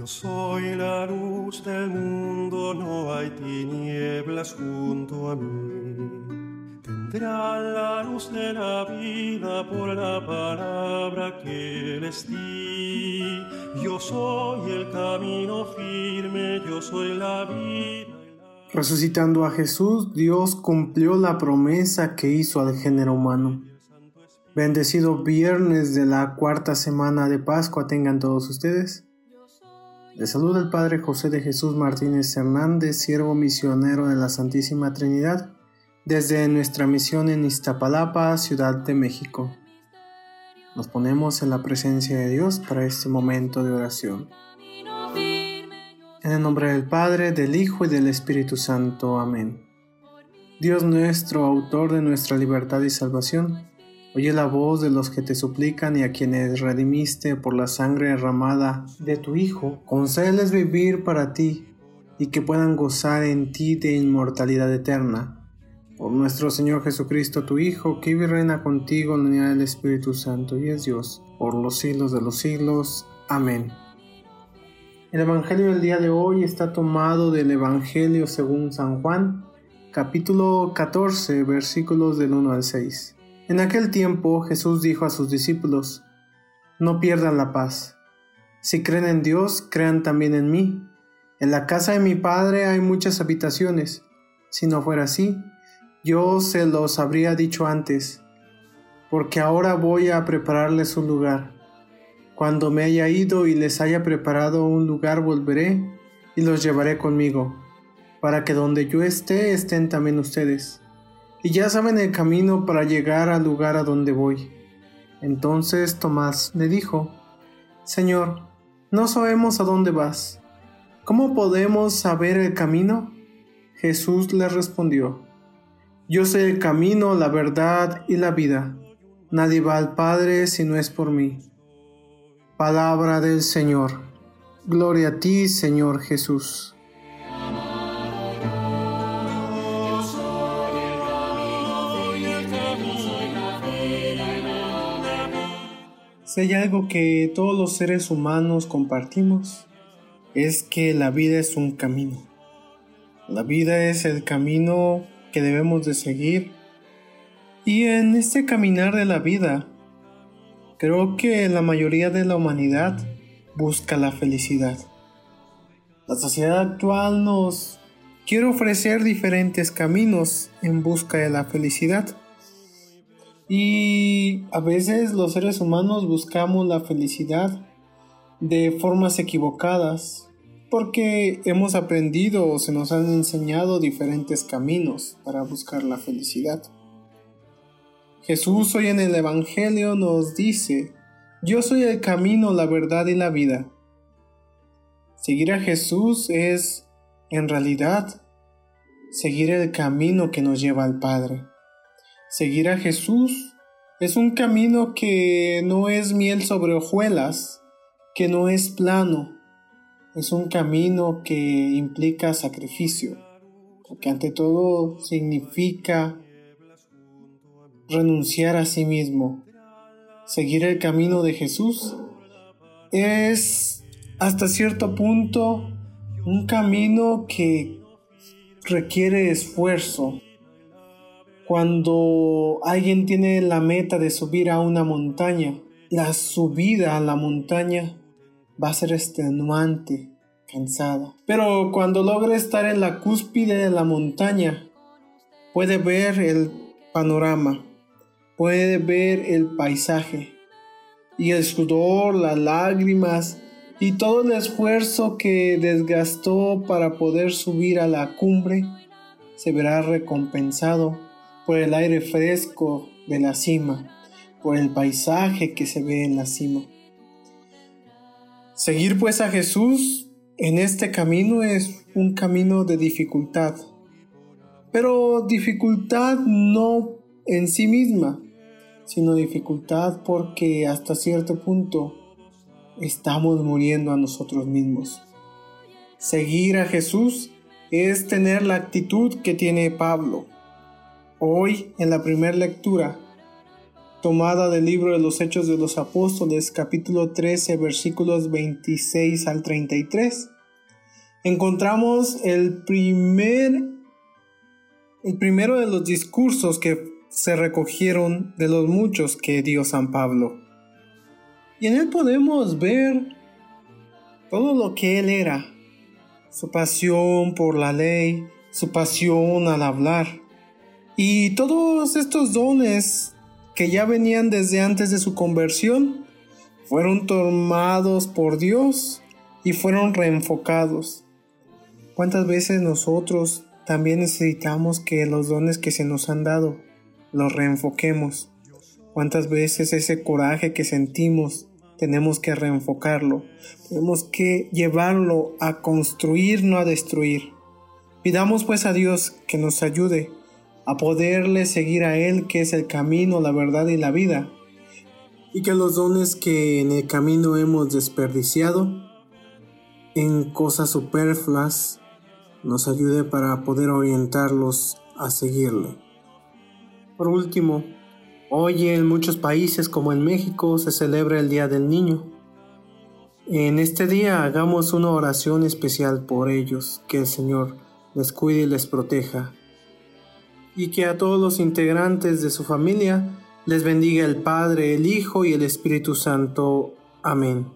Yo soy la luz del mundo, no hay tinieblas junto a mí. Tendrán la luz de la vida por la palabra que les di. Yo soy el camino firme, yo soy la vida. Resucitando a Jesús, Dios cumplió la promesa que hizo al género humano. Bendecido viernes de la cuarta semana de Pascua tengan todos ustedes. Le saluda el Padre José de Jesús Martínez Hernández, siervo misionero de la Santísima Trinidad, desde nuestra misión en Iztapalapa, Ciudad de México. Nos ponemos en la presencia de Dios para este momento de oración. En el nombre del Padre, del Hijo y del Espíritu Santo. Amén. Dios nuestro, autor de nuestra libertad y salvación, oye la voz de los que te suplican y a quienes redimiste por la sangre derramada de tu Hijo, concédeles vivir para ti y que puedan gozar en ti de inmortalidad eterna. Por nuestro Señor Jesucristo, tu Hijo, que vive y reina contigo en la unidad del Espíritu Santo y es Dios, por los siglos de los siglos. Amén. El Evangelio del día de hoy está tomado del Evangelio según San Juan, capítulo 14, versículos del 1 al 6. En aquel tiempo Jesús dijo a sus discípulos, No pierdan la paz. Si creen en Dios, crean también en mí. En la casa de mi Padre hay muchas habitaciones. Si no fuera así, yo se los habría dicho antes, porque ahora voy a prepararles un lugar. Cuando me haya ido y les haya preparado un lugar, volveré y los llevaré conmigo, para que donde yo esté estén también ustedes. Y ya saben el camino para llegar al lugar a donde voy. Entonces Tomás le dijo, Señor, no sabemos a dónde vas. ¿Cómo podemos saber el camino? Jesús le respondió, Yo soy el camino, la verdad y la vida. Nadie va al Padre si no es por mí. Palabra del Señor. Gloria a ti, Señor Jesús. Si hay algo que todos los seres humanos compartimos, es que la vida es un camino. La vida es el camino que debemos de seguir. Y en este caminar de la vida, Creo que la mayoría de la humanidad busca la felicidad. La sociedad actual nos quiere ofrecer diferentes caminos en busca de la felicidad. Y a veces los seres humanos buscamos la felicidad de formas equivocadas porque hemos aprendido o se nos han enseñado diferentes caminos para buscar la felicidad. Jesús hoy en el Evangelio nos dice, yo soy el camino, la verdad y la vida. Seguir a Jesús es, en realidad, seguir el camino que nos lleva al Padre. Seguir a Jesús. Es un camino que no es miel sobre hojuelas, que no es plano, es un camino que implica sacrificio, porque ante todo significa renunciar a sí mismo, seguir el camino de Jesús, es hasta cierto punto un camino que requiere esfuerzo. Cuando alguien tiene la meta de subir a una montaña, la subida a la montaña va a ser extenuante, cansada. Pero cuando logra estar en la cúspide de la montaña, puede ver el panorama, puede ver el paisaje y el sudor, las lágrimas y todo el esfuerzo que desgastó para poder subir a la cumbre se verá recompensado por el aire fresco de la cima, por el paisaje que se ve en la cima. Seguir pues a Jesús en este camino es un camino de dificultad, pero dificultad no en sí misma, sino dificultad porque hasta cierto punto estamos muriendo a nosotros mismos. Seguir a Jesús es tener la actitud que tiene Pablo. Hoy, en la primera lectura, tomada del libro de los Hechos de los Apóstoles, capítulo 13, versículos 26 al 33, encontramos el primer el primero de los discursos que se recogieron de los muchos que dio San Pablo. Y en él podemos ver todo lo que él era, su pasión por la ley, su pasión al hablar, y todos estos dones que ya venían desde antes de su conversión, fueron tomados por Dios y fueron reenfocados. ¿Cuántas veces nosotros también necesitamos que los dones que se nos han dado los reenfoquemos. ¿Cuántas veces ese coraje que sentimos tenemos que reenfocarlo? Tenemos que llevarlo a construir, no a destruir. Pidamos pues a Dios que nos ayude a poderle seguir a Él, que es el camino, la verdad y la vida. Y que los dones que en el camino hemos desperdiciado en cosas superfluas nos ayude para poder orientarlos a seguirle. Por último, hoy en muchos países como en México se celebra el Día del Niño. En este día hagamos una oración especial por ellos, que el Señor les cuide y les proteja, y que a todos los integrantes de su familia les bendiga el Padre, el Hijo y el Espíritu Santo. Amén.